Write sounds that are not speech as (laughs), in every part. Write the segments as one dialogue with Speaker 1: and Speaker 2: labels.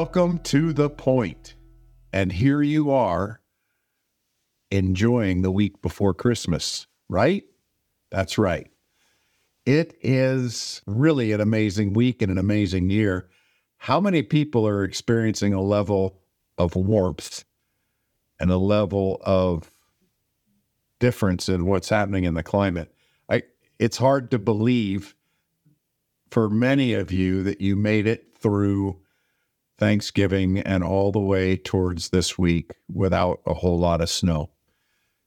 Speaker 1: Welcome to the point. And here you are enjoying the week before Christmas, right? That's right. It is really an amazing week and an amazing year. How many people are experiencing a level of warmth and a level of difference in what's happening in the climate? I it's hard to believe for many of you that you made it through Thanksgiving and all the way towards this week without a whole lot of snow.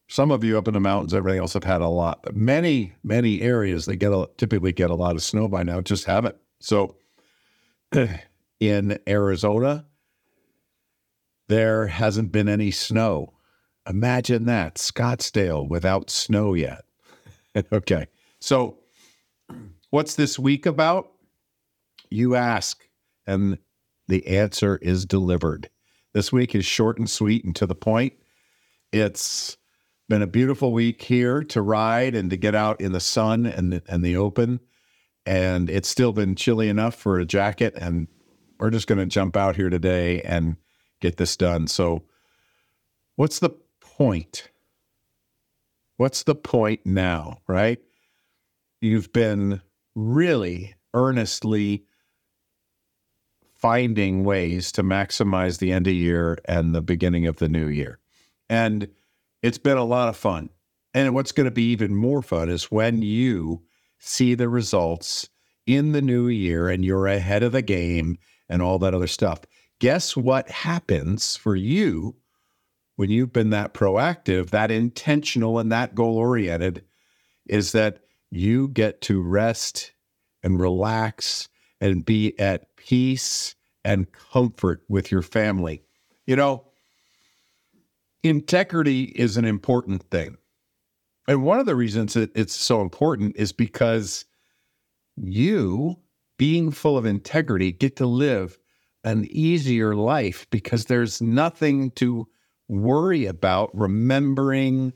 Speaker 1: Some of you up in the mountains, everything else have had a lot, but many, many areas that get a, typically get a lot of snow by now just haven't. So (clears throat) in Arizona, there hasn't been any snow. Imagine that Scottsdale without snow yet. (laughs) okay. So, (clears throat) what's this week about? You ask, and the answer is delivered. This week is short and sweet and to the point. It's been a beautiful week here to ride and to get out in the sun and the, and the open. And it's still been chilly enough for a jacket. And we're just going to jump out here today and get this done. So, what's the point? What's the point now, right? You've been really earnestly finding ways to maximize the end of year and the beginning of the new year. And it's been a lot of fun. And what's going to be even more fun is when you see the results in the new year and you're ahead of the game and all that other stuff. Guess what happens for you when you've been that proactive, that intentional, and that goal oriented is that you get to rest and relax and be at peace and comfort with your family. You know, integrity is an important thing. And one of the reasons that it's so important is because you, being full of integrity, get to live an easier life because there's nothing to worry about remembering.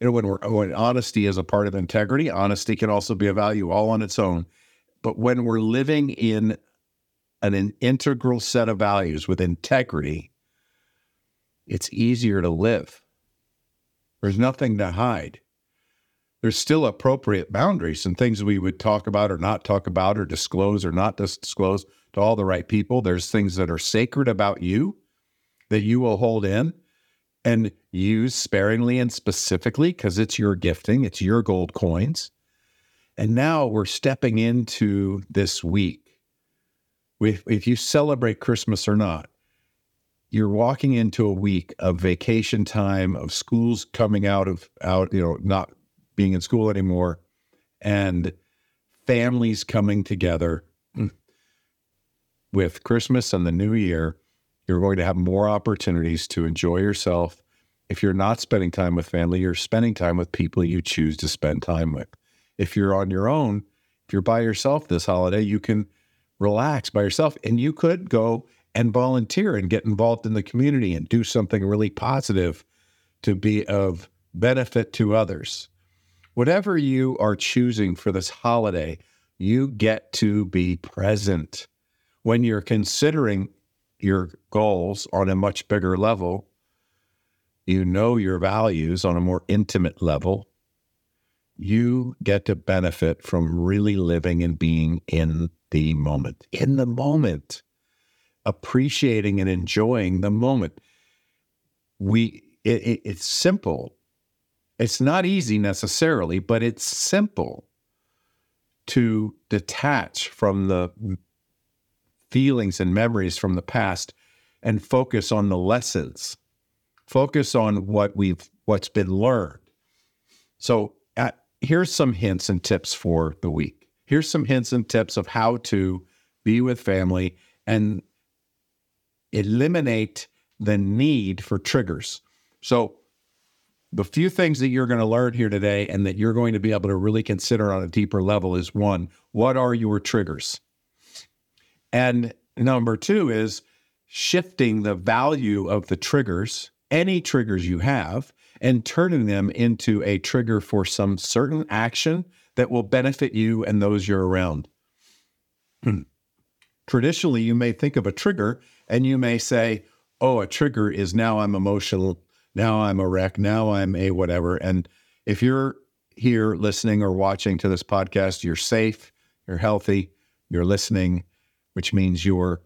Speaker 1: You know, when we're when honesty is a part of integrity, honesty can also be a value all on its own. But when we're living in an, integral set of values with integrity, it's easier to live. There's nothing to hide. There's still appropriate boundaries and things we would talk about or not talk about or disclose or not disclose to all the right people. There's things that are sacred about you that you will hold in and use sparingly and specifically because it's your gifting, it's your gold coins. And now we're stepping into this week. If, if you celebrate Christmas or not, you're walking into a week of vacation time, of schools coming out of out, you know, not being in school anymore, and families coming together (clears throat) with Christmas and the new year. You're going to have more opportunities to enjoy yourself. If you're not spending time with family, you're spending time with people you choose to spend time with. If you're on your own, if you're by yourself this holiday, you can relax by yourself and you could go and volunteer and get involved in the community and do something really positive to be of benefit to others. Whatever you are choosing for this holiday, you get to be present. When you're considering your goals on a much bigger level, you know your values on a more intimate level, you get to benefit from really living and being in the moment. In the moment appreciating and enjoying the moment. We it, it, it's simple. It's not easy necessarily, but it's simple to detach from the feelings and memories from the past and focus on the lessons. Focus on what we've what's been learned. So uh, here's some hints and tips for the week. Here's some hints and tips of how to be with family and eliminate the need for triggers. So, the few things that you're going to learn here today and that you're going to be able to really consider on a deeper level is one, what are your triggers? And number two is shifting the value of the triggers, any triggers you have, and turning them into a trigger for some certain action that will benefit you and those you're around. (clears throat) Traditionally, you may think of a trigger And you may say, oh, a trigger is now I'm emotional, now I'm a wreck, now I'm a whatever. And if you're here listening or watching to this podcast, you're safe, you're healthy, you're listening, which means you're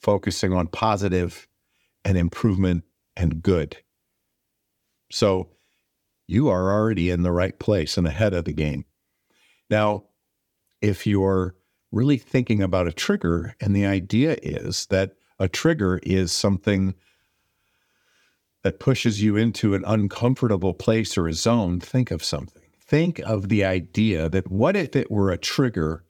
Speaker 1: focusing on positive and improvement and good. So you are already in the right place and ahead of the game. Now, if you're really thinking about a trigger, and the idea is that a trigger is something that pushes you into an uncomfortable place or a zone, think of something. Think of the idea that what if it were a trigger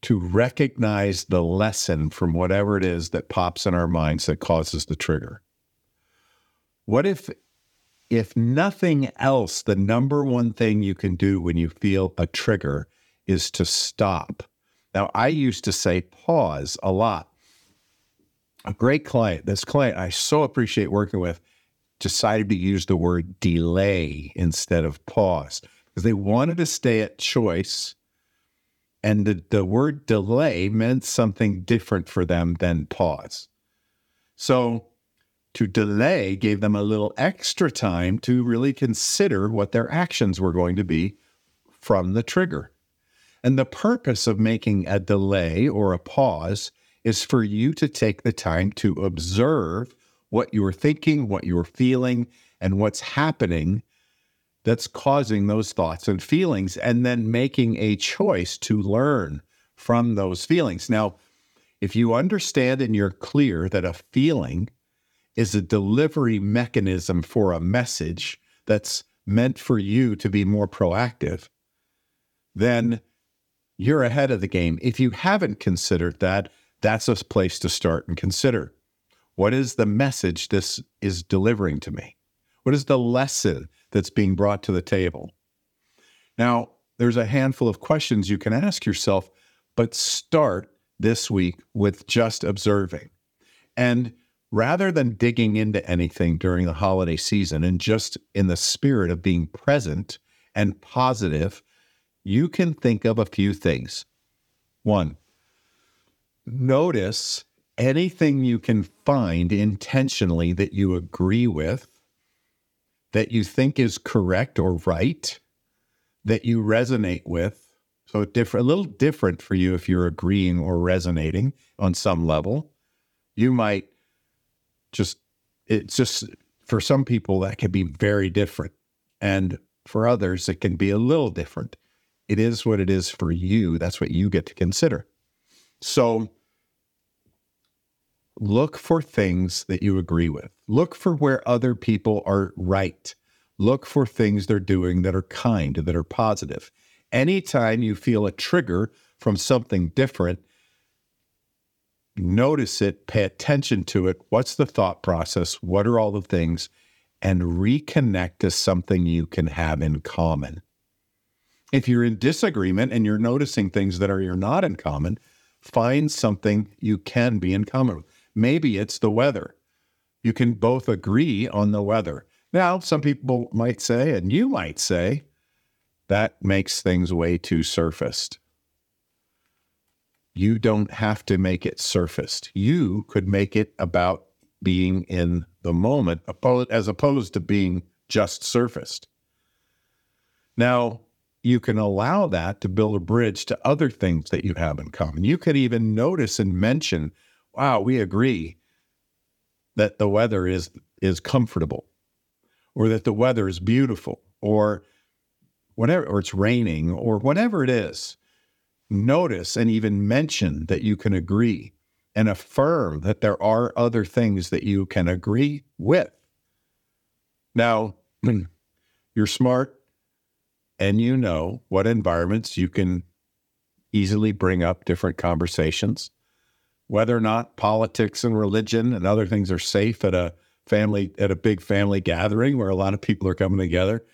Speaker 1: to recognize the lesson from whatever it is that pops in our minds that causes the trigger? What if if nothing else, the number one thing you can do when you feel a trigger is to stop. Now, I used to say pause a lot. A great client, this client I so appreciate working with, decided to use the word delay instead of pause because they wanted to stay at choice. And the, the word delay meant something different for them than pause. So to delay gave them a little extra time to really consider what their actions were going to be from the trigger. And the purpose of making a delay or a pause is for you to take the time to observe what you're thinking, what you're feeling, and what's happening that's causing those thoughts and feelings, and then making a choice to learn from those feelings. Now, if you understand and you're clear that a feeling is a delivery mechanism for a message that's meant for you to be more proactive, then you're ahead of the game. If you haven't considered that, that's a place to start and consider. What is the message this is delivering to me? What is the lesson that's being brought to the table? Now, there's a handful of questions you can ask yourself, but start this week with just observing. And rather than digging into anything during the holiday season and just in the spirit of being present and positive, you can think of a few things. One, notice anything you can find intentionally that you agree with, that you think is correct or right, that you resonate with. So different, a little different for you if you're agreeing or resonating on some level. You might just it's just for some people that can be very different. And for others it can be a little different. It is what it is for you. That's what you get to consider. So look for things that you agree with. Look for where other people are right. Look for things they're doing that are kind that are positive. Anytime you feel a trigger from something different notice it, pay attention to it. What's the thought process? What are all the things? And reconnect to something you can have in common. If you're in disagreement and you're noticing things that are you're not in common, find something you can be in common with. Maybe it's the weather. You can both agree on the weather. Now, some people might say, and you might say, that makes things way too surfaced you don't have to make it surfaced. You could make it about being in the moment as opposed to being just surfaced. Now, you can allow that to build a bridge to other things that you have in common. You could even notice and mention, wow, we agree that the weather is is comfortable or that the weather is beautiful or whatever or it's raining or whatever it is notice and even mention that you can agree and affirm that there are other things that you can agree with. Now, hmm. you're smart and you know what environments you can easily bring up different conversations. Whether or not politics and religion and other things are safe at a family, at a big family gathering where a lot of people are coming together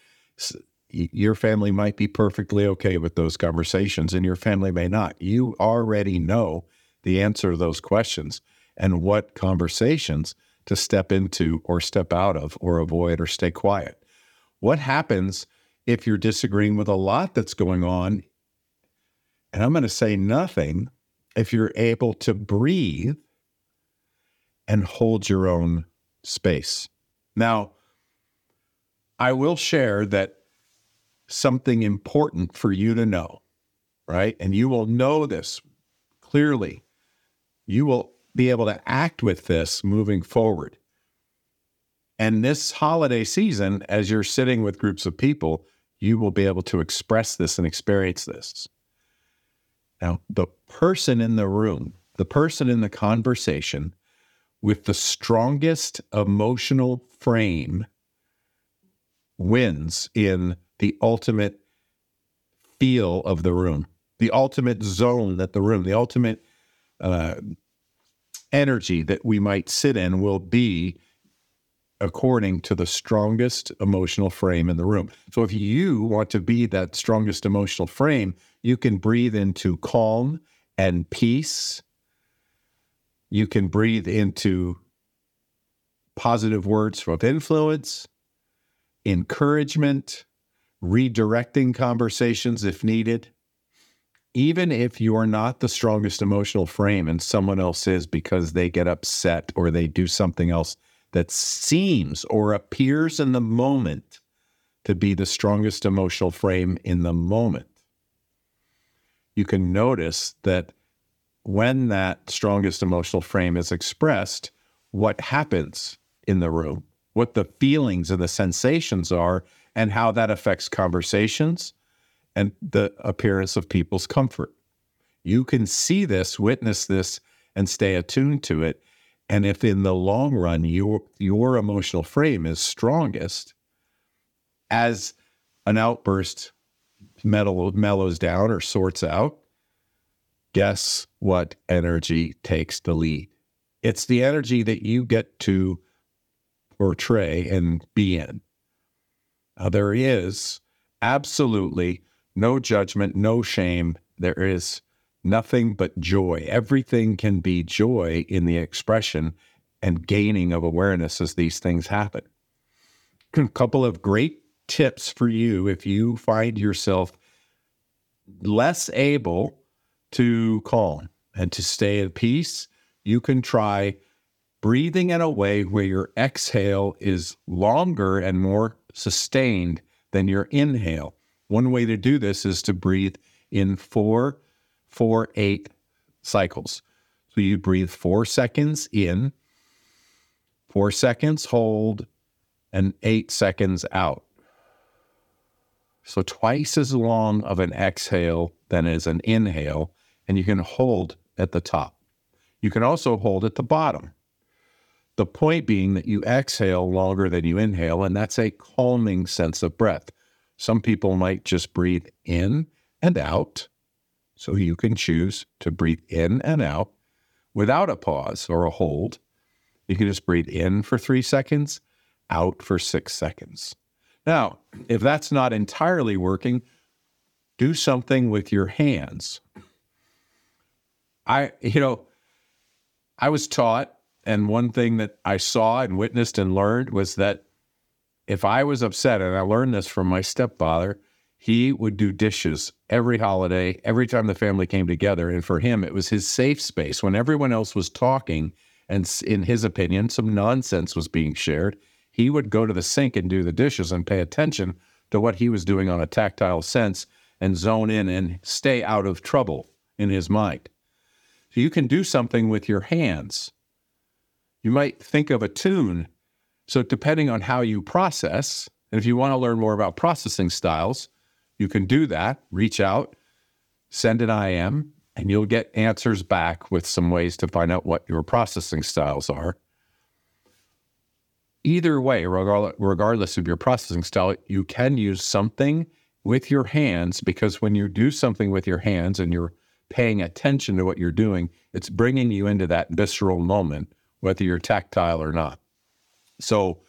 Speaker 1: your family might be perfectly okay with those conversations and your family may not. You already know the answer to those questions and what conversations to step into or step out of or avoid or stay quiet. What happens if you're disagreeing with a lot that's going on? And I'm going to say nothing if you're able to breathe and hold your own space. Now, I will share that something important for you to know, right? And you will know this clearly. You will be able to act with this moving forward. And this holiday season, as you're sitting with groups of people, you will be able to express this and experience this. Now, the person in the room, the person in the conversation with the strongest emotional frame wins in the ultimate feel of the room, the ultimate zone that the room, the ultimate uh, energy that we might sit in will be according to the strongest emotional frame in the room. So if you want to be that strongest emotional frame, you can breathe into calm and peace. You can breathe into positive words of influence, encouragement, redirecting conversations if needed. Even if you're not the strongest emotional frame and someone else is because they get upset or they do something else that seems or appears in the moment to be the strongest emotional frame in the moment, you can notice that when that strongest emotional frame is expressed, what happens in the room, what the feelings and the sensations are, and how that affects conversations and the appearance of people's comfort. You can see this, witness this, and stay attuned to it and if in the long run your your emotional frame is strongest, as an outburst mellow, mellows down or sorts out, guess what energy takes the lead? It's the energy that you get to portray and be in. Now, there is absolutely no judgment, no shame. There is nothing but joy. Everything can be joy in the expression and gaining of awareness as these things happen. A couple of great tips for you if you find yourself less able to calm and to stay at peace, you can try breathing in a way where your exhale is longer and more sustained than your inhale. One way to do this is to breathe in four four, eight cycles. So you breathe four seconds in, four seconds hold, and eight seconds out. So twice as long of an exhale than is an inhale, and you can hold at the top. You can also hold at the bottom. The point being that you exhale longer than you inhale, and that's a calming sense of breath. Some people might just breathe in and out so you can choose to breathe in and out without a pause or a hold. You can just breathe in for three seconds, out for six seconds. Now, if that's not entirely working, do something with your hands. I, you know, I was taught, and one thing that I saw and witnessed and learned was that if I was upset, and I learned this from my stepfather, he would do dishes every holiday, every time the family came together. And for him, it was his safe space. When everyone else was talking, and in his opinion, some nonsense was being shared, he would go to the sink and do the dishes and pay attention to what he was doing on a tactile sense and zone in and stay out of trouble in his mind. So you can do something with your hands. You might think of a tune. So, depending on how you process, and if you want to learn more about processing styles, you can do that, reach out, send an IM, and you'll get answers back with some ways to find out what your processing styles are. Either way, regardless of your processing style, you can use something with your hands because when you do something with your hands and you're paying attention to what you're doing, it's bringing you into that visceral moment, whether you're tactile or not. So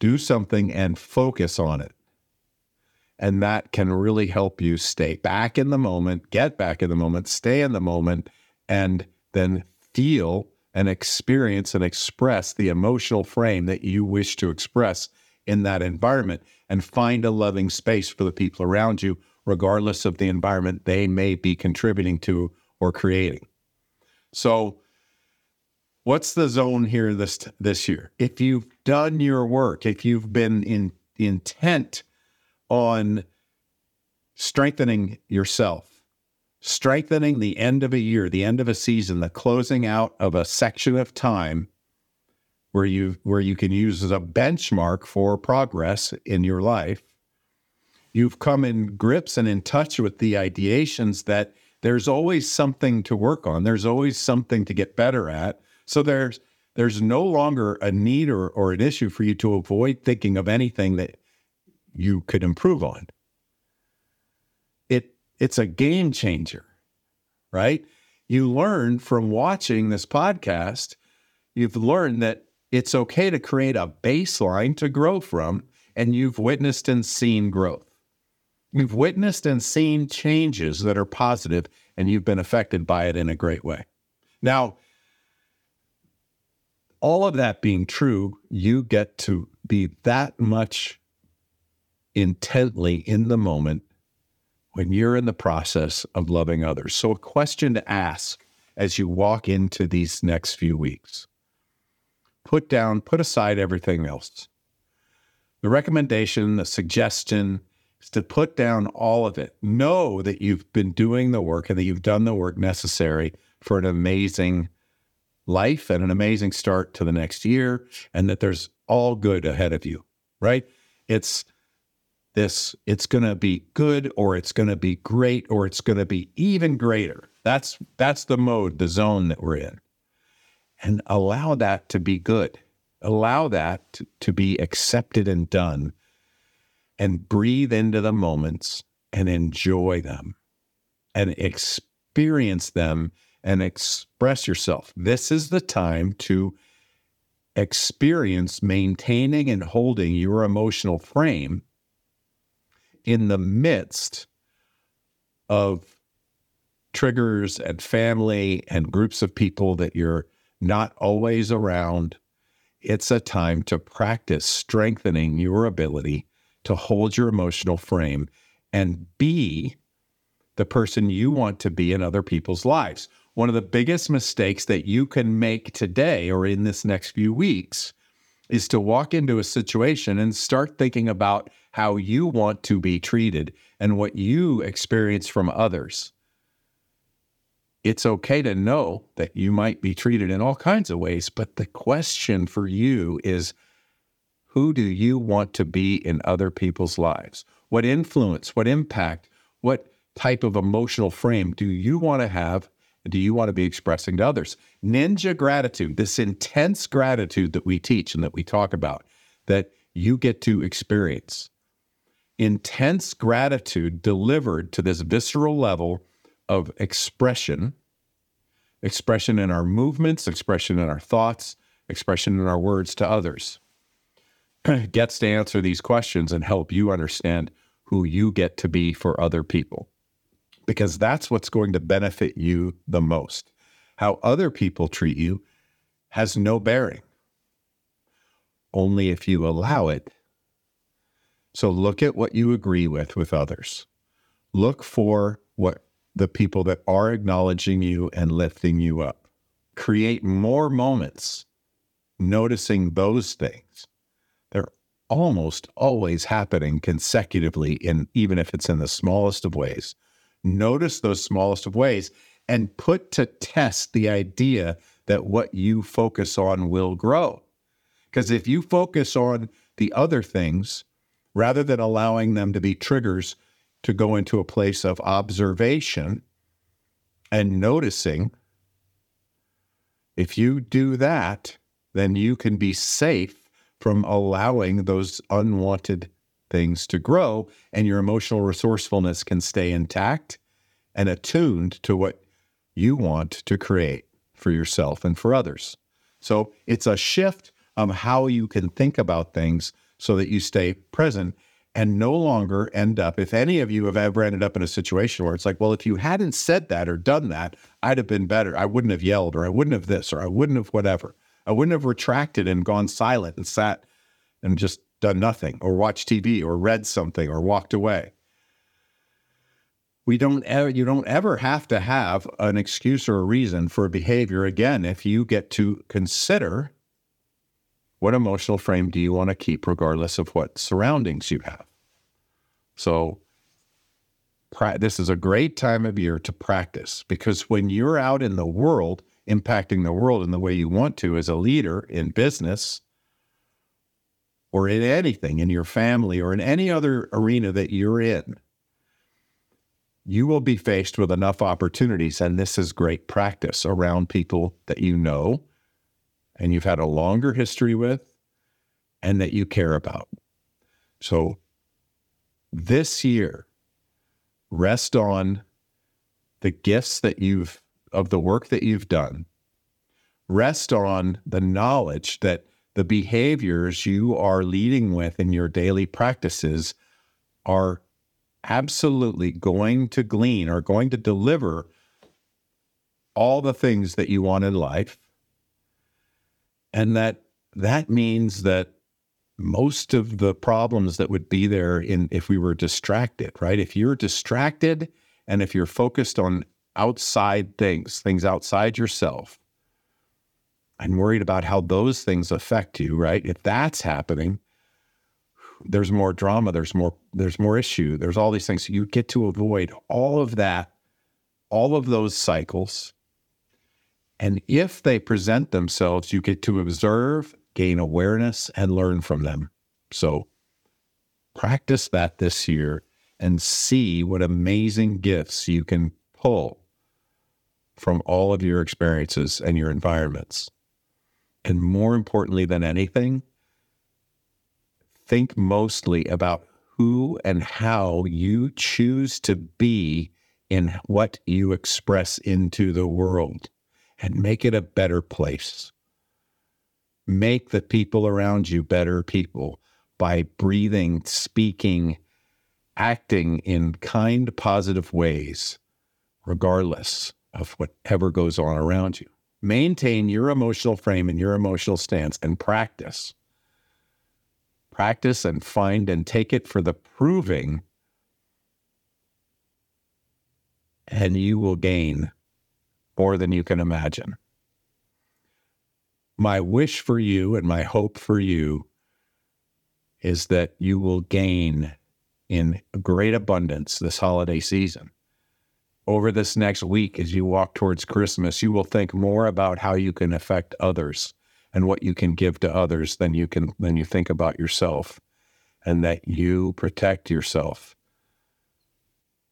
Speaker 1: do something and focus on it. And that can really help you stay back in the moment, get back in the moment, stay in the moment, and then feel and experience and express the emotional frame that you wish to express in that environment and find a loving space for the people around you, regardless of the environment they may be contributing to or creating. So, What's the zone here this this year? If you've done your work, if you've been in intent on strengthening yourself, strengthening the end of a year, the end of a season, the closing out of a section of time where you where you can use as a benchmark for progress in your life. You've come in grips and in touch with the ideations that there's always something to work on. There's always something to get better at. So there's there's no longer a need or, or an issue for you to avoid thinking of anything that you could improve on. It it's a game changer, right? You learn from watching this podcast, you've learned that it's okay to create a baseline to grow from, and you've witnessed and seen growth. You've witnessed and seen changes that are positive, and you've been affected by it in a great way. Now, all of that being true, you get to be that much intently in the moment when you're in the process of loving others. So, a question to ask as you walk into these next few weeks put down, put aside everything else. The recommendation, the suggestion is to put down all of it. Know that you've been doing the work and that you've done the work necessary for an amazing life and an amazing start to the next year, and that there's all good ahead of you, right? It's this, it's going to be good or it's going to be great or it's going to be even greater. That's that's the mode, the zone that we're in and allow that to be good. Allow that to, to be accepted and done, and breathe into the moments and enjoy them and experience them and express yourself. This is the time to experience maintaining and holding your emotional frame in the midst of triggers and family and groups of people that you're not always around. It's a time to practice strengthening your ability to hold your emotional frame and be the person you want to be in other people's lives. One of the biggest mistakes that you can make today or in this next few weeks is to walk into a situation and start thinking about how you want to be treated and what you experience from others it's okay to know that you might be treated in all kinds of ways. But the question for you is who do you want to be in other people's lives? What influence, what impact, what type of emotional frame do you want to have? Do you want to be expressing to others? Ninja gratitude, this intense gratitude that we teach and that we talk about, that you get to experience. Intense gratitude delivered to this visceral level of expression, expression in our movements, expression in our thoughts, expression in our words to others, (clears throat) gets to answer these questions and help you understand who you get to be for other people. Because that's what's going to benefit you the most. How other people treat you has no bearing, only if you allow it. So look at what you agree with with others. Look for what the people that are acknowledging you and lifting you up. Create more moments noticing those things. They're almost always happening consecutively in even if it's in the smallest of ways. Notice those smallest of ways and put to test the idea that what you focus on will grow. Because if you focus on the other things rather than allowing them to be triggers to go into a place of observation and noticing. If you do that, then you can be safe from allowing those unwanted things to grow, and your emotional resourcefulness can stay intact and attuned to what you want to create for yourself and for others. So it's a shift of how you can think about things so that you stay present and no longer end up, if any of you have ever ended up in a situation where it's like, well, if you hadn't said that or done that, I'd have been better. I wouldn't have yelled or I wouldn't have this or I wouldn't have whatever. I wouldn't have retracted and gone silent and sat and just done nothing or watched TV or read something or walked away. we don't ever, you don't ever have to have an excuse or a reason for a behavior again if you get to consider what emotional frame do you want to keep regardless of what surroundings you have so this is a great time of year to practice because when you're out in the world impacting the world in the way you want to as a leader in business or in anything in your family or in any other arena that you're in you will be faced with enough opportunities. And this is great practice around people that you know and you've had a longer history with and that you care about. So this year, rest on the gifts that you've of the work that you've done. Rest on the knowledge that the behaviors you are leading with in your daily practices are absolutely going to glean or going to deliver all the things that you want in life. And that that means that most of the problems that would be there in if we were distracted, right? If you're distracted and if you're focused on outside things, things outside yourself, and worried about how those things affect you, right? If that's happening, there's more drama, there's more there's more issue, there's all these things. You get to avoid all of that, all of those cycles. And if they present themselves, you get to observe, gain awareness, and learn from them. So practice that this year and see what amazing gifts you can pull from all of your experiences and your environments. And more importantly than anything, think mostly about who and how you choose to be in what you express into the world and make it a better place. Make the people around you better people by breathing, speaking, acting in kind, positive ways, regardless of whatever goes on around you. Maintain your emotional frame and your emotional stance and practice practice and find and take it for the proving, and you will gain more than you can imagine. My wish for you and my hope for you is that you will gain in great abundance this holiday season. Over this next week, as you walk towards Christmas, you will think more about how you can affect others and what you can give to others than you can than you think about yourself and that you protect yourself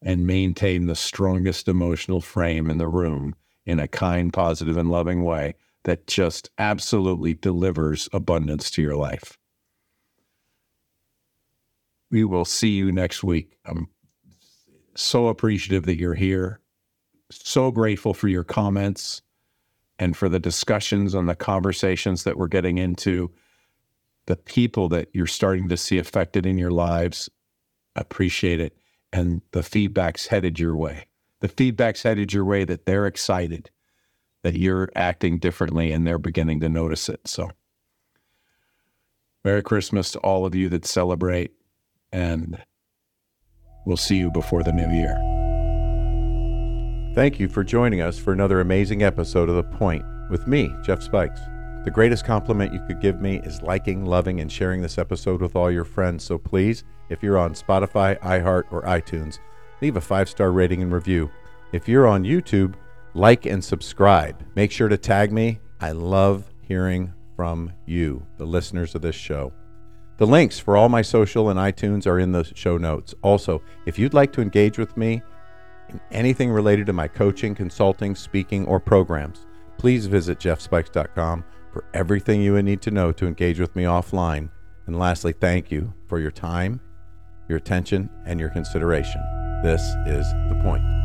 Speaker 1: and maintain the strongest emotional frame in the room in a kind positive and loving way that just absolutely delivers abundance to your life. We will see you next week. I'm so appreciative that you're here so grateful for your comments and for the discussions and the conversations that we're getting into, the people that you're starting to see affected in your lives appreciate it. And the feedback's headed your way. The feedback's headed your way that they're excited that you're acting differently and they're beginning to notice it. So, Merry Christmas to all of you that celebrate, and we'll see you before the new year.
Speaker 2: Thank you for joining us for another amazing episode of The Point with me, Jeff Spikes. The greatest compliment you could give me is liking, loving, and sharing this episode with all your friends. So please, if you're on Spotify, iHeart, or iTunes, leave a five star rating and review. If you're on YouTube, like and subscribe. Make sure to tag me. I love hearing from you, the listeners of this show. The links for all my social and iTunes are in the show notes. Also, if you'd like to engage with me, in anything related to my coaching, consulting, speaking, or programs, please visit jeffspikes.com for everything you would need to know to engage with me offline. And lastly, thank you for your time, your attention, and your consideration. This is The Point.